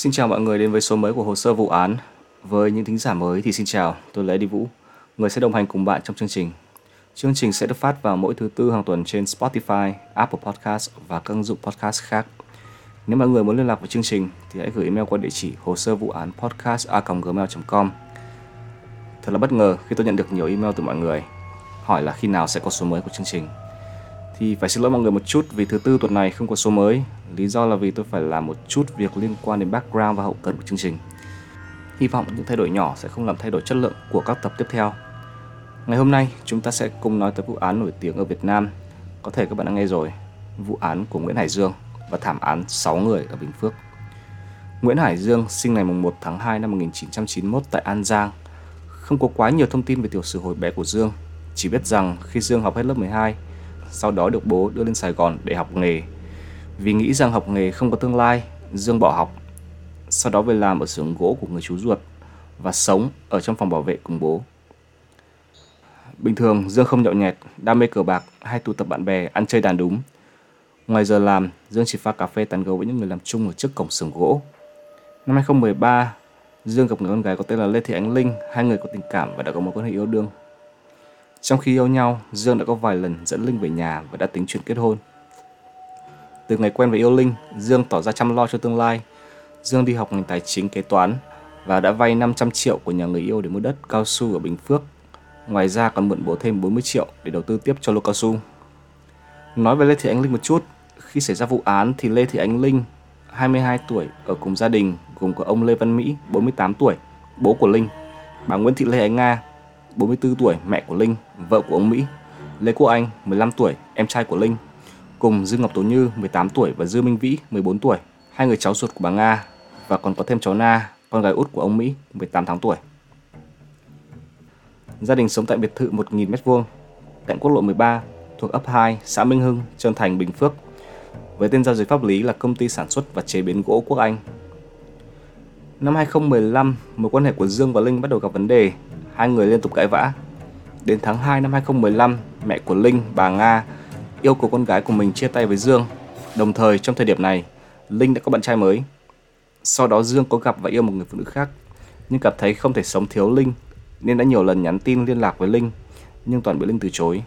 Xin chào mọi người đến với số mới của hồ sơ vụ án. Với những thính giả mới thì xin chào, tôi là Eddie Vũ, người sẽ đồng hành cùng bạn trong chương trình. Chương trình sẽ được phát vào mỗi thứ tư hàng tuần trên Spotify, Apple Podcast và các ứng dụng podcast khác. Nếu mọi người muốn liên lạc với chương trình thì hãy gửi email qua địa chỉ hồ sơ vụ án podcast gmail.com. Thật là bất ngờ khi tôi nhận được nhiều email từ mọi người hỏi là khi nào sẽ có số mới của chương trình. Thì phải xin lỗi mọi người một chút vì thứ tư tuần này không có số mới. Lý do là vì tôi phải làm một chút việc liên quan đến background và hậu cần của chương trình. Hy vọng những thay đổi nhỏ sẽ không làm thay đổi chất lượng của các tập tiếp theo. Ngày hôm nay chúng ta sẽ cùng nói tới vụ án nổi tiếng ở Việt Nam. Có thể các bạn đã nghe rồi, vụ án của Nguyễn Hải Dương và thảm án 6 người ở Bình Phước. Nguyễn Hải Dương sinh ngày 1 tháng 2 năm 1991 tại An Giang. Không có quá nhiều thông tin về tiểu sử hồi bé của Dương, chỉ biết rằng khi Dương học hết lớp 12, sau đó được bố đưa lên Sài Gòn để học nghề. Vì nghĩ rằng học nghề không có tương lai, Dương bỏ học. Sau đó về làm ở xưởng gỗ của người chú ruột và sống ở trong phòng bảo vệ cùng bố. Bình thường Dương không nhậu nhẹt, đam mê cờ bạc hay tụ tập bạn bè ăn chơi đàn đúng. Ngoài giờ làm, Dương chỉ pha cà phê tán gẫu với những người làm chung ở trước cổng xưởng gỗ. Năm 2013, Dương gặp người con gái có tên là Lê Thị Ánh Linh, hai người có tình cảm và đã có một quan hệ yêu đương. Trong khi yêu nhau, Dương đã có vài lần dẫn Linh về nhà và đã tính chuyện kết hôn. Từ ngày quen với yêu Linh, Dương tỏ ra chăm lo cho tương lai. Dương đi học ngành tài chính kế toán và đã vay 500 triệu của nhà người yêu để mua đất cao su ở Bình Phước. Ngoài ra còn mượn bố thêm 40 triệu để đầu tư tiếp cho lô cao su. Nói về Lê Thị Ánh Linh một chút, khi xảy ra vụ án thì Lê Thị Ánh Linh, 22 tuổi, ở cùng gia đình gồm có ông Lê Văn Mỹ, 48 tuổi, bố của Linh, bà Nguyễn Thị Lê Ánh Nga, 44 tuổi, mẹ của Linh, vợ của ông Mỹ, Lê Quốc Anh, 15 tuổi, em trai của Linh, cùng Dương Ngọc Tố Như, 18 tuổi và Dương Minh Vĩ, 14 tuổi, hai người cháu ruột của bà Nga và còn có thêm cháu Na, con gái út của ông Mỹ, 18 tháng tuổi. Gia đình sống tại biệt thự 1.000 m2, cạnh quốc lộ 13, thuộc ấp 2, xã Minh Hưng, Trơn Thành, Bình Phước, với tên giao dịch pháp lý là Công ty Sản xuất và Chế biến gỗ Quốc Anh. Năm 2015, mối quan hệ của Dương và Linh bắt đầu gặp vấn đề hai người liên tục cãi vã. Đến tháng 2 năm 2015, mẹ của Linh, bà Nga, yêu cầu con gái của mình chia tay với Dương. Đồng thời trong thời điểm này, Linh đã có bạn trai mới. Sau đó Dương có gặp và yêu một người phụ nữ khác, nhưng cảm thấy không thể sống thiếu Linh nên đã nhiều lần nhắn tin liên lạc với Linh, nhưng toàn bị Linh từ chối.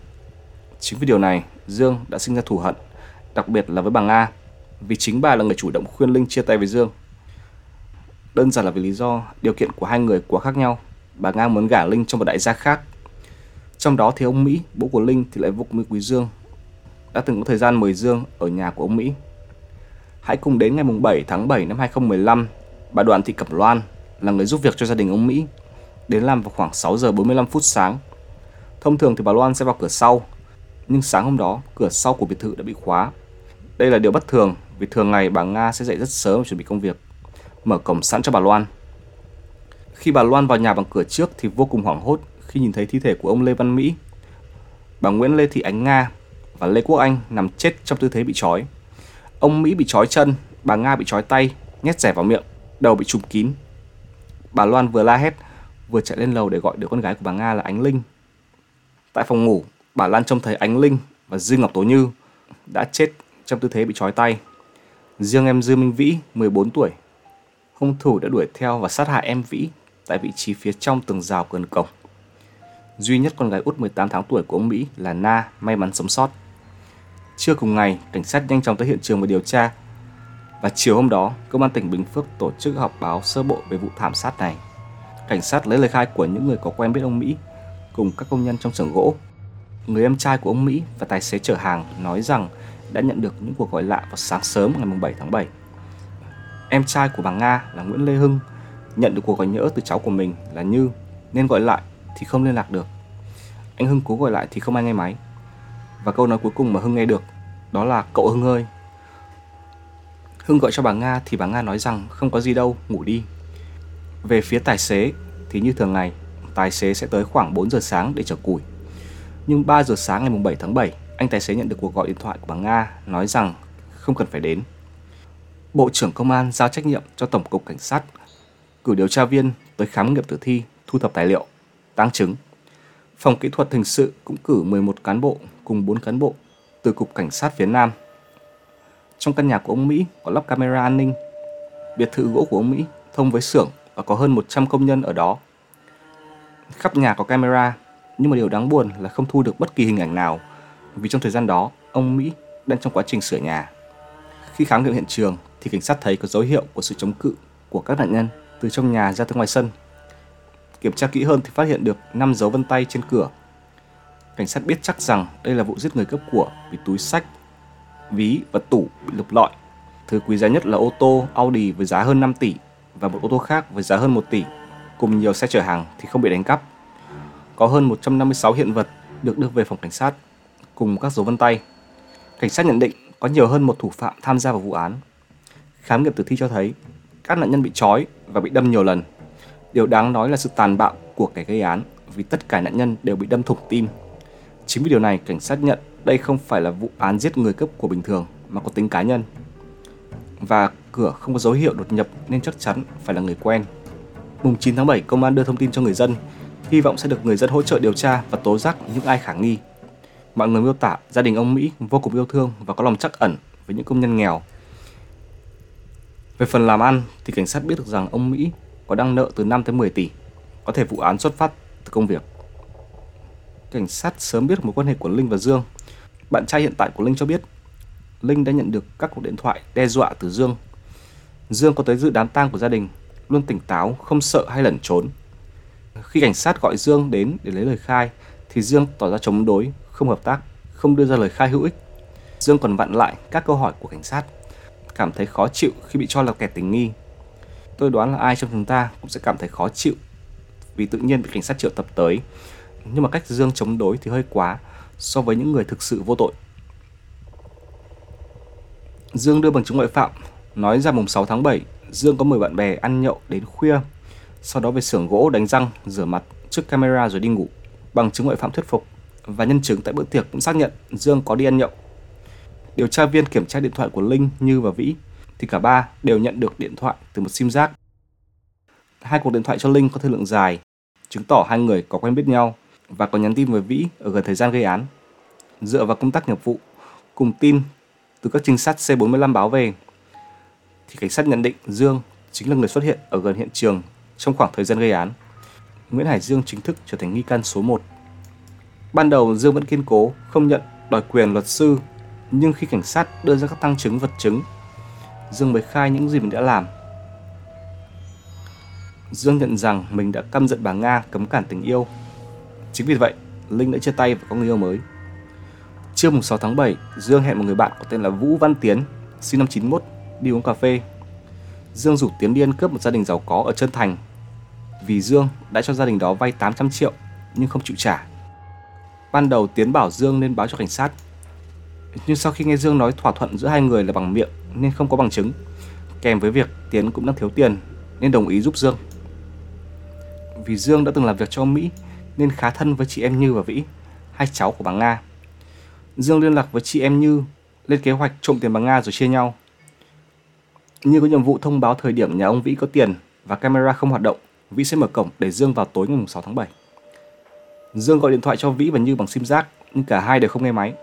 Chính vì điều này, Dương đã sinh ra thù hận, đặc biệt là với bà Nga, vì chính bà là người chủ động khuyên Linh chia tay với Dương. Đơn giản là vì lý do điều kiện của hai người quá khác nhau bà Nga muốn gả Linh cho một đại gia khác. Trong đó thì ông Mỹ, bố của Linh thì lại vô cùng quý Dương. Đã từng có thời gian mời Dương ở nhà của ông Mỹ. Hãy cùng đến ngày 7 tháng 7 năm 2015, bà Đoàn Thị Cẩm Loan là người giúp việc cho gia đình ông Mỹ, đến làm vào khoảng 6 giờ 45 phút sáng. Thông thường thì bà Loan sẽ vào cửa sau, nhưng sáng hôm đó cửa sau của biệt thự đã bị khóa. Đây là điều bất thường vì thường ngày bà Nga sẽ dậy rất sớm để chuẩn bị công việc, mở cổng sẵn cho bà Loan. Khi bà Loan vào nhà bằng cửa trước thì vô cùng hoảng hốt khi nhìn thấy thi thể của ông Lê Văn Mỹ, bà Nguyễn Lê Thị Ánh Nga và Lê Quốc Anh nằm chết trong tư thế bị trói. Ông Mỹ bị trói chân, bà Nga bị trói tay, nhét rẻ vào miệng, đầu bị trùm kín. Bà Loan vừa la hét, vừa chạy lên lầu để gọi đứa con gái của bà Nga là Ánh Linh. Tại phòng ngủ, bà Lan trông thấy Ánh Linh và Dư Ngọc Tố Như đã chết trong tư thế bị trói tay. Riêng em Dư Minh Vĩ, 14 tuổi, hung thủ đã đuổi theo và sát hại em Vĩ tại vị trí phía trong tường rào gần cổng. Duy nhất con gái út 18 tháng tuổi của ông Mỹ là Na may mắn sống sót. Trưa cùng ngày, cảnh sát nhanh chóng tới hiện trường và điều tra. Và chiều hôm đó, Công an tỉnh Bình Phước tổ chức họp báo sơ bộ về vụ thảm sát này. Cảnh sát lấy lời khai của những người có quen biết ông Mỹ cùng các công nhân trong xưởng gỗ. Người em trai của ông Mỹ và tài xế chở hàng nói rằng đã nhận được những cuộc gọi lạ vào sáng sớm ngày 7 tháng 7. Em trai của bà Nga là Nguyễn Lê Hưng nhận được cuộc gọi nhỡ từ cháu của mình là Như nên gọi lại thì không liên lạc được. Anh Hưng cố gọi lại thì không ai nghe máy. Và câu nói cuối cùng mà Hưng nghe được đó là cậu Hưng ơi. Hưng gọi cho bà Nga thì bà Nga nói rằng không có gì đâu, ngủ đi. Về phía tài xế thì như thường ngày, tài xế sẽ tới khoảng 4 giờ sáng để chở củi. Nhưng 3 giờ sáng ngày 7 tháng 7, anh tài xế nhận được cuộc gọi điện thoại của bà Nga nói rằng không cần phải đến. Bộ trưởng Công an giao trách nhiệm cho Tổng cục Cảnh sát cử điều tra viên tới khám nghiệm tử thi, thu thập tài liệu, tang chứng. Phòng kỹ thuật hình sự cũng cử 11 cán bộ cùng 4 cán bộ từ Cục Cảnh sát phía Nam. Trong căn nhà của ông Mỹ có lắp camera an ninh. biệt thự gỗ của ông Mỹ thông với xưởng và có hơn 100 công nhân ở đó. Khắp nhà có camera, nhưng mà điều đáng buồn là không thu được bất kỳ hình ảnh nào vì trong thời gian đó ông Mỹ đang trong quá trình sửa nhà. Khi khám nghiệm hiện trường thì cảnh sát thấy có dấu hiệu của sự chống cự của các nạn nhân từ trong nhà ra tới ngoài sân. Kiểm tra kỹ hơn thì phát hiện được 5 dấu vân tay trên cửa. Cảnh sát biết chắc rằng đây là vụ giết người cướp của vì túi sách, ví và tủ bị lục lọi. Thứ quý giá nhất là ô tô Audi với giá hơn 5 tỷ và một ô tô khác với giá hơn 1 tỷ cùng nhiều xe chở hàng thì không bị đánh cắp. Có hơn 156 hiện vật được đưa về phòng cảnh sát cùng các dấu vân tay. Cảnh sát nhận định có nhiều hơn một thủ phạm tham gia vào vụ án. Khám nghiệm tử thi cho thấy các nạn nhân bị trói và bị đâm nhiều lần. Điều đáng nói là sự tàn bạo của kẻ gây án vì tất cả nạn nhân đều bị đâm thủng tim. Chính vì điều này, cảnh sát nhận đây không phải là vụ án giết người cướp của bình thường mà có tính cá nhân. Và cửa không có dấu hiệu đột nhập nên chắc chắn phải là người quen. Mùng 9 tháng 7, công an đưa thông tin cho người dân, hy vọng sẽ được người dân hỗ trợ điều tra và tố giác những ai khả nghi. Mọi người miêu tả gia đình ông Mỹ vô cùng yêu thương và có lòng trắc ẩn với những công nhân nghèo. Về phần làm ăn thì cảnh sát biết được rằng ông Mỹ có đang nợ từ 5 tới 10 tỷ, có thể vụ án xuất phát từ công việc. Cảnh sát sớm biết mối quan hệ của Linh và Dương. Bạn trai hiện tại của Linh cho biết Linh đã nhận được các cuộc điện thoại đe dọa từ Dương. Dương có tới dự đám tang của gia đình, luôn tỉnh táo, không sợ hay lẩn trốn. Khi cảnh sát gọi Dương đến để lấy lời khai thì Dương tỏ ra chống đối, không hợp tác, không đưa ra lời khai hữu ích. Dương còn vặn lại các câu hỏi của cảnh sát, cảm thấy khó chịu khi bị cho là kẻ tình nghi. Tôi đoán là ai trong chúng ta cũng sẽ cảm thấy khó chịu vì tự nhiên bị cảnh sát triệu tập tới. Nhưng mà cách Dương chống đối thì hơi quá so với những người thực sự vô tội. Dương đưa bằng chứng ngoại phạm, nói ra mùng 6 tháng 7, Dương có mời bạn bè ăn nhậu đến khuya, sau đó về xưởng gỗ đánh răng, rửa mặt trước camera rồi đi ngủ. Bằng chứng ngoại phạm thuyết phục và nhân chứng tại bữa tiệc cũng xác nhận Dương có đi ăn nhậu. Điều tra viên kiểm tra điện thoại của Linh, Như và Vĩ thì cả ba đều nhận được điện thoại từ một sim giác. Hai cuộc điện thoại cho Linh có thời lượng dài, chứng tỏ hai người có quen biết nhau và có nhắn tin với Vĩ ở gần thời gian gây án. Dựa vào công tác nghiệp vụ, cùng tin từ các trinh sát C45 báo về, thì cảnh sát nhận định Dương chính là người xuất hiện ở gần hiện trường trong khoảng thời gian gây án. Nguyễn Hải Dương chính thức trở thành nghi can số 1. Ban đầu Dương vẫn kiên cố không nhận đòi quyền luật sư, nhưng khi cảnh sát đưa ra các tăng chứng vật chứng, Dương mới khai những gì mình đã làm. Dương nhận rằng mình đã căm giận bà Nga cấm cản tình yêu. Chính vì vậy, Linh đã chia tay và có người yêu mới. Trưa mùng 6 tháng 7, Dương hẹn một người bạn có tên là Vũ Văn Tiến, sinh năm 91, đi uống cà phê. Dương rủ Tiến đi ăn cướp một gia đình giàu có ở Trân Thành. Vì Dương đã cho gia đình đó vay 800 triệu nhưng không chịu trả. Ban đầu Tiến bảo Dương nên báo cho cảnh sát. Nhưng sau khi nghe Dương nói thỏa thuận giữa hai người là bằng miệng nên không có bằng chứng, kèm với việc Tiến cũng đang thiếu tiền nên đồng ý giúp Dương. Vì Dương đã từng làm việc cho Mỹ nên khá thân với chị em Như và Vĩ, hai cháu của bà Nga. Dương liên lạc với chị em Như, lên kế hoạch trộm tiền bà Nga rồi chia nhau. Như có nhiệm vụ thông báo thời điểm nhà ông Vĩ có tiền và camera không hoạt động, Vĩ sẽ mở cổng để Dương vào tối ngày 6 tháng 7. Dương gọi điện thoại cho Vĩ và Như bằng sim giác, nhưng cả hai đều không nghe máy.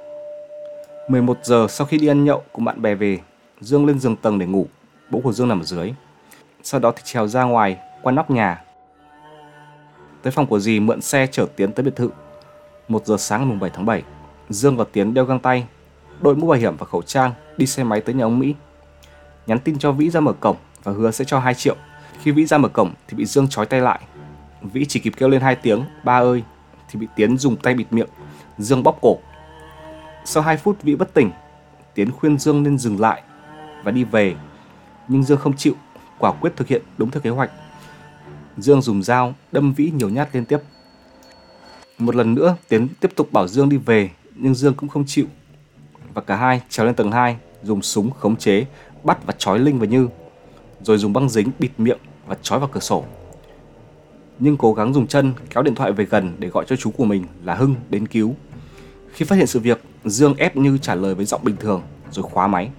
11 giờ sau khi đi ăn nhậu cùng bạn bè về, Dương lên giường tầng để ngủ, bố của Dương nằm ở dưới. Sau đó thì trèo ra ngoài qua nóc nhà. Tới phòng của dì mượn xe chở Tiến tới biệt thự. 1 giờ sáng ngày 7 tháng 7, Dương và Tiến đeo găng tay, đội mũ bảo hiểm và khẩu trang đi xe máy tới nhà ông Mỹ. Nhắn tin cho Vĩ ra mở cổng và hứa sẽ cho 2 triệu. Khi Vĩ ra mở cổng thì bị Dương trói tay lại. Vĩ chỉ kịp kêu lên hai tiếng ba ơi thì bị Tiến dùng tay bịt miệng, Dương bóp cổ. Sau 2 phút Vĩ bất tỉnh, Tiến khuyên Dương nên dừng lại và đi về. Nhưng Dương không chịu, quả quyết thực hiện đúng theo kế hoạch. Dương dùng dao đâm Vĩ nhiều nhát liên tiếp. Một lần nữa, Tiến tiếp tục bảo Dương đi về, nhưng Dương cũng không chịu. Và cả hai trèo lên tầng 2, dùng súng khống chế, bắt và trói Linh và Như, rồi dùng băng dính bịt miệng và trói vào cửa sổ. Nhưng cố gắng dùng chân kéo điện thoại về gần để gọi cho chú của mình là Hưng đến cứu. Khi phát hiện sự việc, Dương ép Như trả lời với giọng bình thường rồi khóa máy.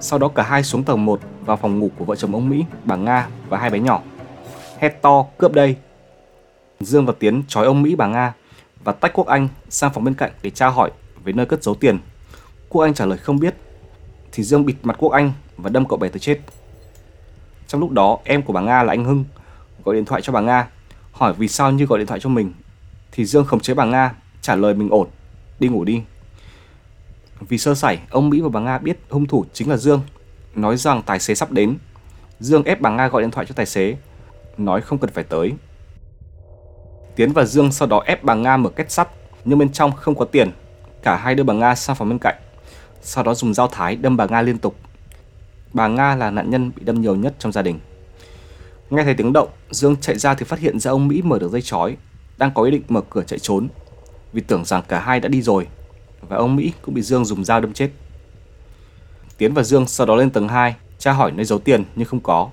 Sau đó cả hai xuống tầng 1 vào phòng ngủ của vợ chồng ông Mỹ, bà Nga và hai bé nhỏ. Hét to, cướp đây. Dương và Tiến trói ông Mỹ bà Nga và tách Quốc Anh sang phòng bên cạnh để tra hỏi về nơi cất giấu tiền. Quốc Anh trả lời không biết, thì Dương bịt mặt Quốc Anh và đâm cậu bé tới chết. Trong lúc đó, em của bà Nga là anh Hưng gọi điện thoại cho bà Nga, hỏi vì sao Như gọi điện thoại cho mình. Thì Dương khống chế bà Nga, trả lời mình ổn, đi ngủ đi. Vì sơ sẩy, ông Mỹ và bà Nga biết hung thủ chính là Dương, nói rằng tài xế sắp đến. Dương ép bà Nga gọi điện thoại cho tài xế, nói không cần phải tới. Tiến và Dương sau đó ép bà Nga mở kết sắt, nhưng bên trong không có tiền. Cả hai đưa bà Nga sang phòng bên cạnh, sau đó dùng dao thái đâm bà Nga liên tục. Bà Nga là nạn nhân bị đâm nhiều nhất trong gia đình. Nghe thấy tiếng động, Dương chạy ra thì phát hiện ra ông Mỹ mở được dây chói, đang có ý định mở cửa chạy trốn, vì tưởng rằng cả hai đã đi rồi, và ông Mỹ cũng bị Dương dùng dao đâm chết. Tiến và Dương sau đó lên tầng 2, tra hỏi nơi giấu tiền nhưng không có,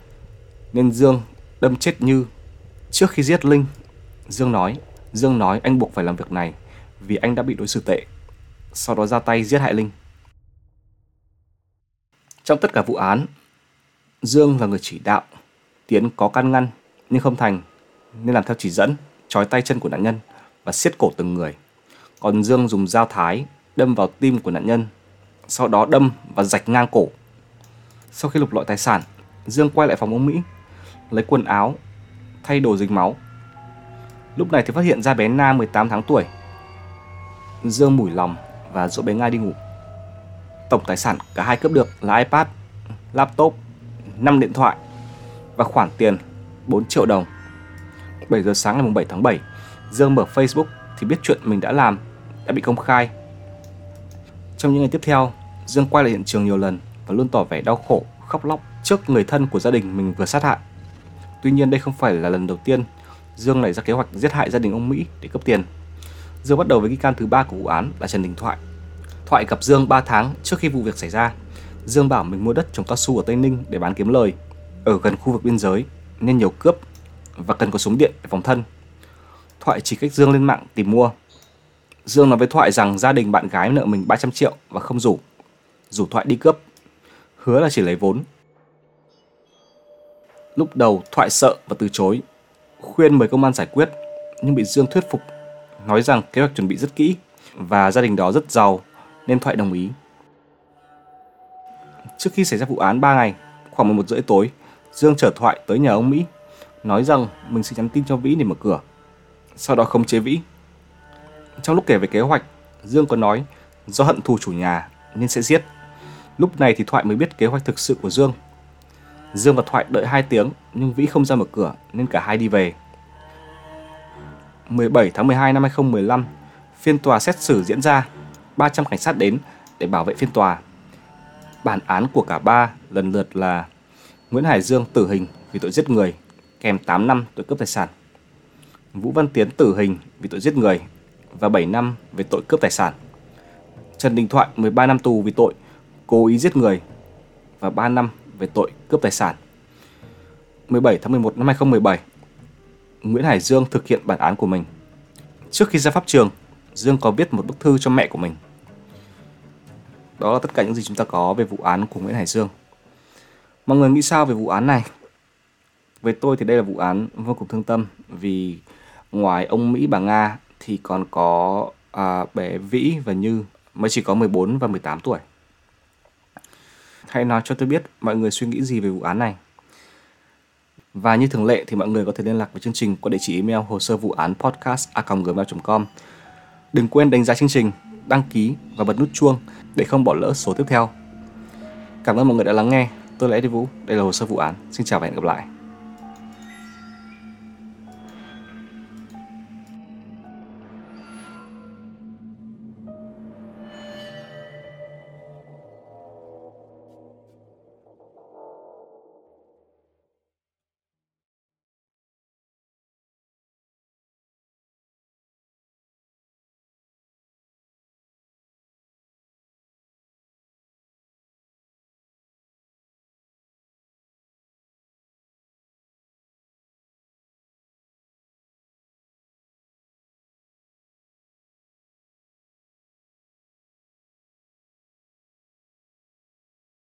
nên Dương đâm chết Như. Trước khi giết Linh, Dương nói, Dương nói anh buộc phải làm việc này vì anh đã bị đối xử tệ. Sau đó ra tay giết hại Linh. Trong tất cả vụ án, Dương là người chỉ đạo, Tiến có can ngăn nhưng không thành nên làm theo chỉ dẫn, trói tay chân của nạn nhân và siết cổ từng người. Còn Dương dùng dao thái đâm vào tim của nạn nhân, sau đó đâm và rạch ngang cổ. Sau khi lục lọi tài sản, Dương quay lại phòng ông Mỹ, lấy quần áo, thay đồ dính máu. Lúc này thì phát hiện ra bé Na 18 tháng tuổi. Dương mủi lòng và dỗ bé Nga đi ngủ. Tổng tài sản cả hai cướp được là iPad, laptop, 5 điện thoại và khoản tiền 4 triệu đồng. 7 giờ sáng ngày 7 tháng 7, Dương mở Facebook thì biết chuyện mình đã làm đã bị công khai. Trong những ngày tiếp theo, Dương quay lại hiện trường nhiều lần và luôn tỏ vẻ đau khổ, khóc lóc trước người thân của gia đình mình vừa sát hại. Tuy nhiên đây không phải là lần đầu tiên Dương lại ra kế hoạch giết hại gia đình ông Mỹ để cướp tiền. Dương bắt đầu với nghi can thứ ba của vụ án là Trần Đình Thoại. Thoại gặp Dương 3 tháng trước khi vụ việc xảy ra. Dương bảo mình mua đất trồng cao su ở Tây Ninh để bán kiếm lời, ở gần khu vực biên giới nên nhiều cướp và cần có súng điện để phòng thân. Thoại chỉ cách Dương lên mạng tìm mua. Dương nói với Thoại rằng gia đình bạn gái nợ mình 300 triệu và không rủ. Rủ Thoại đi cướp. Hứa là chỉ lấy vốn. Lúc đầu Thoại sợ và từ chối. Khuyên mời công an giải quyết nhưng bị Dương thuyết phục nói rằng kế hoạch chuẩn bị rất kỹ và gia đình đó rất giàu nên Thoại đồng ý. Trước khi xảy ra vụ án 3 ngày, khoảng 11 rưỡi tối, Dương chở Thoại tới nhà ông Mỹ, nói rằng mình sẽ nhắn tin cho Vĩ để mở cửa. Sau đó không chế Vĩ. Trong lúc kể về kế hoạch, Dương có nói do hận thù chủ nhà nên sẽ giết. Lúc này thì Thoại mới biết kế hoạch thực sự của Dương. Dương và Thoại đợi 2 tiếng nhưng Vĩ không ra mở cửa nên cả hai đi về. 17 tháng 12 năm 2015, phiên tòa xét xử diễn ra. 300 cảnh sát đến để bảo vệ phiên tòa. Bản án của cả ba lần lượt là Nguyễn Hải Dương tử hình vì tội giết người, kèm 8 năm tội cướp tài sản. Vũ Văn Tiến tử hình vì tội giết người và 7 năm về tội cướp tài sản. Trần Đình Thoại 13 năm tù vì tội cố ý giết người và 3 năm về tội cướp tài sản. 17 tháng 11 năm 2017, Nguyễn Hải Dương thực hiện bản án của mình. Trước khi ra pháp trường, Dương có viết một bức thư cho mẹ của mình. Đó là tất cả những gì chúng ta có về vụ án của Nguyễn Hải Dương. Mọi người nghĩ sao về vụ án này? Với tôi thì đây là vụ án vô cùng thương tâm vì ngoài ông Mỹ bà Nga thì còn có à, bé Vĩ và Như mới chỉ có 14 và 18 tuổi. Hãy nói cho tôi biết mọi người suy nghĩ gì về vụ án này. Và như thường lệ thì mọi người có thể liên lạc với chương trình qua địa chỉ email hồ sơ vụ án podcast a.gmail.com. Đừng quên đánh giá chương trình, đăng ký và bật nút chuông để không bỏ lỡ số tiếp theo. Cảm ơn mọi người đã lắng nghe. Tôi là Eddie Vũ, đây là hồ sơ vụ án. Xin chào và hẹn gặp lại.